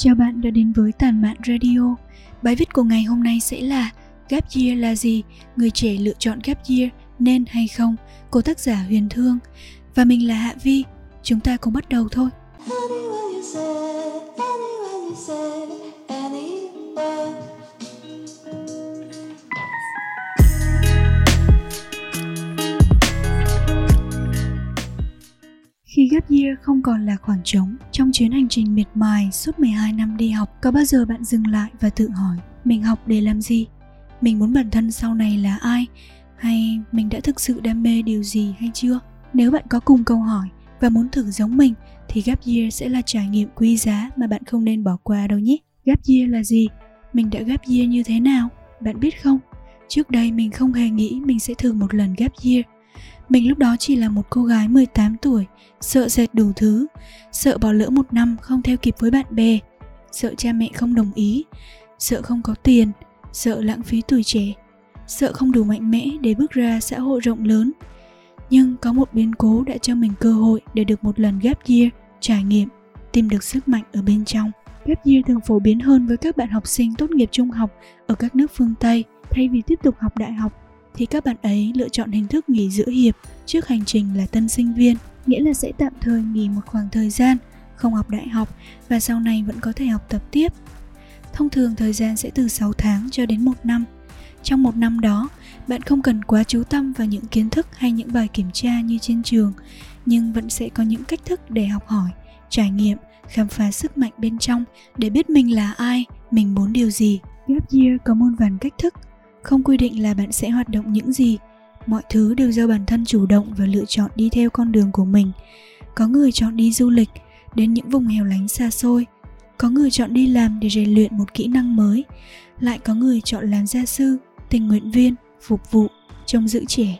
Chào bạn đã đến với Tàn Mạn Radio. Bài viết của ngày hôm nay sẽ là Gap year là gì? Người trẻ lựa chọn gap year nên hay không? Của tác giả Huyền Thương. Và mình là Hạ Vi. Chúng ta cùng bắt đầu thôi. Khi year không còn là khoảng trống trong chuyến hành trình miệt mài suốt 12 năm đi học, có bao giờ bạn dừng lại và tự hỏi mình học để làm gì? Mình muốn bản thân sau này là ai? Hay mình đã thực sự đam mê điều gì hay chưa? Nếu bạn có cùng câu hỏi và muốn thử giống mình thì gap year sẽ là trải nghiệm quý giá mà bạn không nên bỏ qua đâu nhé. Gap year là gì? Mình đã gap year như thế nào? Bạn biết không? Trước đây mình không hề nghĩ mình sẽ thử một lần gap year mình lúc đó chỉ là một cô gái 18 tuổi, sợ dệt đủ thứ, sợ bỏ lỡ một năm không theo kịp với bạn bè, sợ cha mẹ không đồng ý, sợ không có tiền, sợ lãng phí tuổi trẻ, sợ không đủ mạnh mẽ để bước ra xã hội rộng lớn. Nhưng có một biến cố đã cho mình cơ hội để được một lần gap year, trải nghiệm, tìm được sức mạnh ở bên trong. Gap year thường phổ biến hơn với các bạn học sinh tốt nghiệp trung học ở các nước phương Tây thay vì tiếp tục học đại học thì các bạn ấy lựa chọn hình thức nghỉ giữa hiệp trước hành trình là tân sinh viên, nghĩa là sẽ tạm thời nghỉ một khoảng thời gian, không học đại học và sau này vẫn có thể học tập tiếp. Thông thường thời gian sẽ từ 6 tháng cho đến 1 năm. Trong một năm đó, bạn không cần quá chú tâm vào những kiến thức hay những bài kiểm tra như trên trường, nhưng vẫn sẽ có những cách thức để học hỏi, trải nghiệm, khám phá sức mạnh bên trong để biết mình là ai, mình muốn điều gì. Gap year có muôn vàn cách thức không quy định là bạn sẽ hoạt động những gì. Mọi thứ đều do bản thân chủ động và lựa chọn đi theo con đường của mình. Có người chọn đi du lịch, đến những vùng hẻo lánh xa xôi. Có người chọn đi làm để rèn luyện một kỹ năng mới. Lại có người chọn làm gia sư, tình nguyện viên, phục vụ, trông giữ trẻ.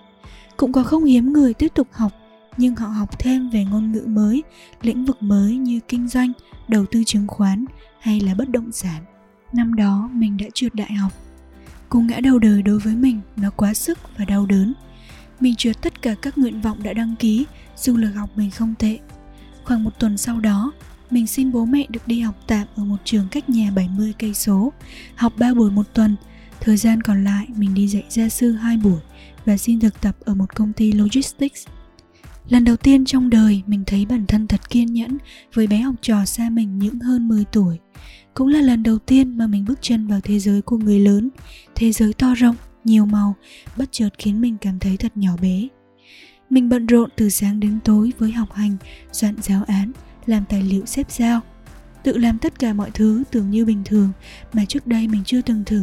Cũng có không hiếm người tiếp tục học, nhưng họ học thêm về ngôn ngữ mới, lĩnh vực mới như kinh doanh, đầu tư chứng khoán hay là bất động sản. Năm đó, mình đã trượt đại học. Cú ngã đầu đời đối với mình nó quá sức và đau đớn. Mình chứa tất cả các nguyện vọng đã đăng ký dù lực học mình không tệ. Khoảng một tuần sau đó, mình xin bố mẹ được đi học tạm ở một trường cách nhà 70 cây số, học 3 buổi một tuần. Thời gian còn lại mình đi dạy gia sư 2 buổi và xin thực tập ở một công ty logistics. Lần đầu tiên trong đời mình thấy bản thân thật kiên nhẫn với bé học trò xa mình những hơn 10 tuổi. Cũng là lần đầu tiên mà mình bước chân vào thế giới của người lớn, thế giới to rộng, nhiều màu, bất chợt khiến mình cảm thấy thật nhỏ bé. Mình bận rộn từ sáng đến tối với học hành, soạn giáo án, làm tài liệu xếp giao. Tự làm tất cả mọi thứ tưởng như bình thường mà trước đây mình chưa từng thử.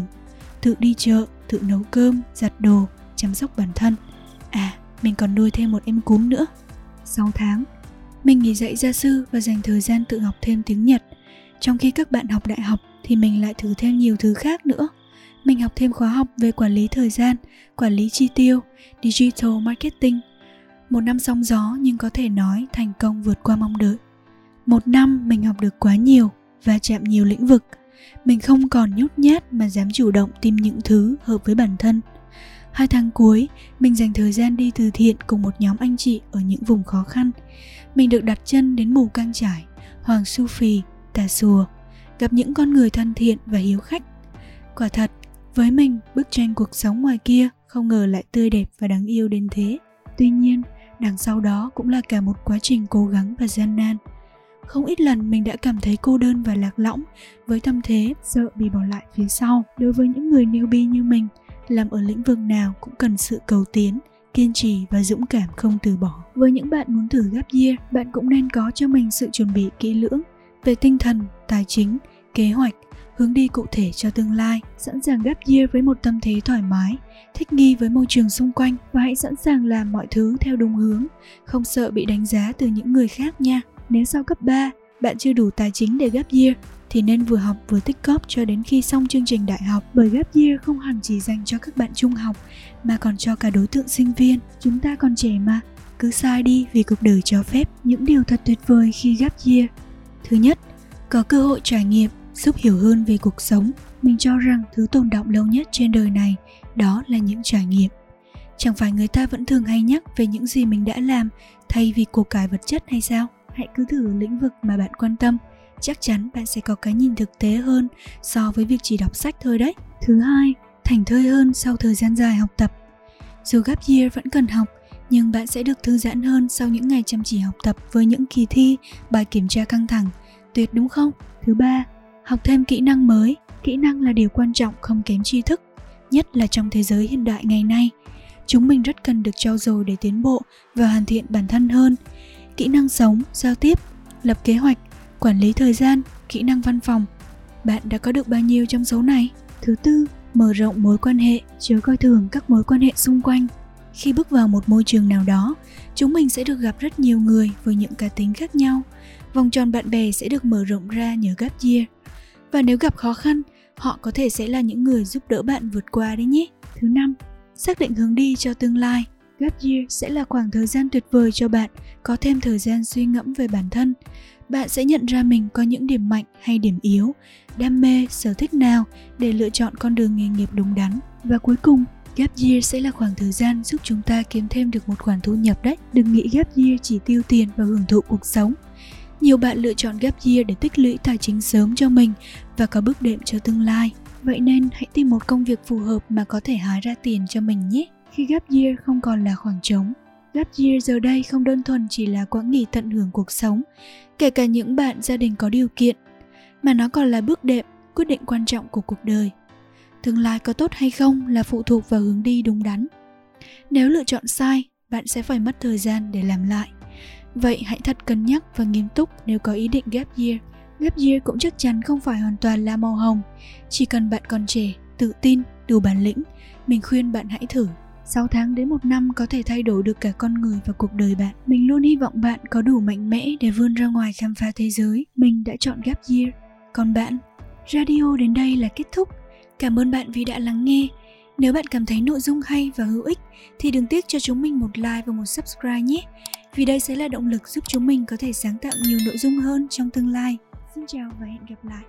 Tự đi chợ, tự nấu cơm, giặt đồ, chăm sóc bản thân. À, mình còn nuôi thêm một em cún nữa. 6 tháng, mình nghỉ dạy gia sư và dành thời gian tự học thêm tiếng Nhật. Trong khi các bạn học đại học thì mình lại thử thêm nhiều thứ khác nữa. Mình học thêm khóa học về quản lý thời gian, quản lý chi tiêu, digital marketing. Một năm sóng gió nhưng có thể nói thành công vượt qua mong đợi. Một năm mình học được quá nhiều và chạm nhiều lĩnh vực. Mình không còn nhút nhát mà dám chủ động tìm những thứ hợp với bản thân – Hai tháng cuối, mình dành thời gian đi từ thiện cùng một nhóm anh chị ở những vùng khó khăn. Mình được đặt chân đến mù căng trải, Hoàng Su Phi, Tà Xùa, gặp những con người thân thiện và hiếu khách. Quả thật, với mình, bức tranh cuộc sống ngoài kia không ngờ lại tươi đẹp và đáng yêu đến thế. Tuy nhiên, đằng sau đó cũng là cả một quá trình cố gắng và gian nan. Không ít lần mình đã cảm thấy cô đơn và lạc lõng với tâm thế sợ bị bỏ lại phía sau. Đối với những người newbie như mình, làm ở lĩnh vực nào cũng cần sự cầu tiến kiên trì và dũng cảm không từ bỏ. Với những bạn muốn thử gap year, bạn cũng nên có cho mình sự chuẩn bị kỹ lưỡng về tinh thần, tài chính, kế hoạch, hướng đi cụ thể cho tương lai, sẵn sàng gap year với một tâm thế thoải mái, thích nghi với môi trường xung quanh và hãy sẵn sàng làm mọi thứ theo đúng hướng, không sợ bị đánh giá từ những người khác nha. Nếu sau cấp 3, bạn chưa đủ tài chính để gap year thì nên vừa học vừa tích cóp cho đến khi xong chương trình đại học. Bởi gap year không hẳn chỉ dành cho các bạn trung học, mà còn cho cả đối tượng sinh viên. Chúng ta còn trẻ mà, cứ sai đi vì cuộc đời cho phép những điều thật tuyệt vời khi gap year. Thứ nhất, có cơ hội trải nghiệm, giúp hiểu hơn về cuộc sống. Mình cho rằng thứ tồn động lâu nhất trên đời này, đó là những trải nghiệm. Chẳng phải người ta vẫn thường hay nhắc về những gì mình đã làm thay vì của cải vật chất hay sao? Hãy cứ thử lĩnh vực mà bạn quan tâm chắc chắn bạn sẽ có cái nhìn thực tế hơn so với việc chỉ đọc sách thôi đấy. Thứ hai, thành thơi hơn sau thời gian dài học tập. Dù gap year vẫn cần học, nhưng bạn sẽ được thư giãn hơn sau những ngày chăm chỉ học tập với những kỳ thi, bài kiểm tra căng thẳng. Tuyệt đúng không? Thứ ba, học thêm kỹ năng mới. Kỹ năng là điều quan trọng không kém tri thức, nhất là trong thế giới hiện đại ngày nay. Chúng mình rất cần được trau dồi để tiến bộ và hoàn thiện bản thân hơn. Kỹ năng sống, giao tiếp, lập kế hoạch, quản lý thời gian, kỹ năng văn phòng. Bạn đã có được bao nhiêu trong số này? Thứ tư, mở rộng mối quan hệ, chớ coi thường các mối quan hệ xung quanh. Khi bước vào một môi trường nào đó, chúng mình sẽ được gặp rất nhiều người với những cá tính khác nhau. Vòng tròn bạn bè sẽ được mở rộng ra nhờ gap year. Và nếu gặp khó khăn, họ có thể sẽ là những người giúp đỡ bạn vượt qua đấy nhé. Thứ năm, xác định hướng đi cho tương lai. Gap year sẽ là khoảng thời gian tuyệt vời cho bạn có thêm thời gian suy ngẫm về bản thân. Bạn sẽ nhận ra mình có những điểm mạnh hay điểm yếu, đam mê, sở thích nào để lựa chọn con đường nghề nghiệp đúng đắn. Và cuối cùng, Gap year sẽ là khoảng thời gian giúp chúng ta kiếm thêm được một khoản thu nhập đấy. Đừng nghĩ gap year chỉ tiêu tiền và hưởng thụ cuộc sống. Nhiều bạn lựa chọn gap year để tích lũy tài chính sớm cho mình và có bước đệm cho tương lai. Vậy nên hãy tìm một công việc phù hợp mà có thể hái ra tiền cho mình nhé. Khi gap year không còn là khoảng trống, gap year giờ đây không đơn thuần chỉ là quãng nghỉ tận hưởng cuộc sống, kể cả những bạn gia đình có điều kiện, mà nó còn là bước đệm, quyết định quan trọng của cuộc đời. Tương lai có tốt hay không là phụ thuộc vào hướng đi đúng đắn. Nếu lựa chọn sai, bạn sẽ phải mất thời gian để làm lại. Vậy hãy thật cân nhắc và nghiêm túc nếu có ý định gap year. Gap year cũng chắc chắn không phải hoàn toàn là màu hồng. Chỉ cần bạn còn trẻ, tự tin, đủ bản lĩnh, mình khuyên bạn hãy thử. 6 tháng đến một năm có thể thay đổi được cả con người và cuộc đời bạn. Mình luôn hy vọng bạn có đủ mạnh mẽ để vươn ra ngoài khám phá thế giới. Mình đã chọn gap year. Còn bạn? Radio đến đây là kết thúc. Cảm ơn bạn vì đã lắng nghe. Nếu bạn cảm thấy nội dung hay và hữu ích, thì đừng tiếc cho chúng mình một like và một subscribe nhé. Vì đây sẽ là động lực giúp chúng mình có thể sáng tạo nhiều nội dung hơn trong tương lai. Xin chào và hẹn gặp lại.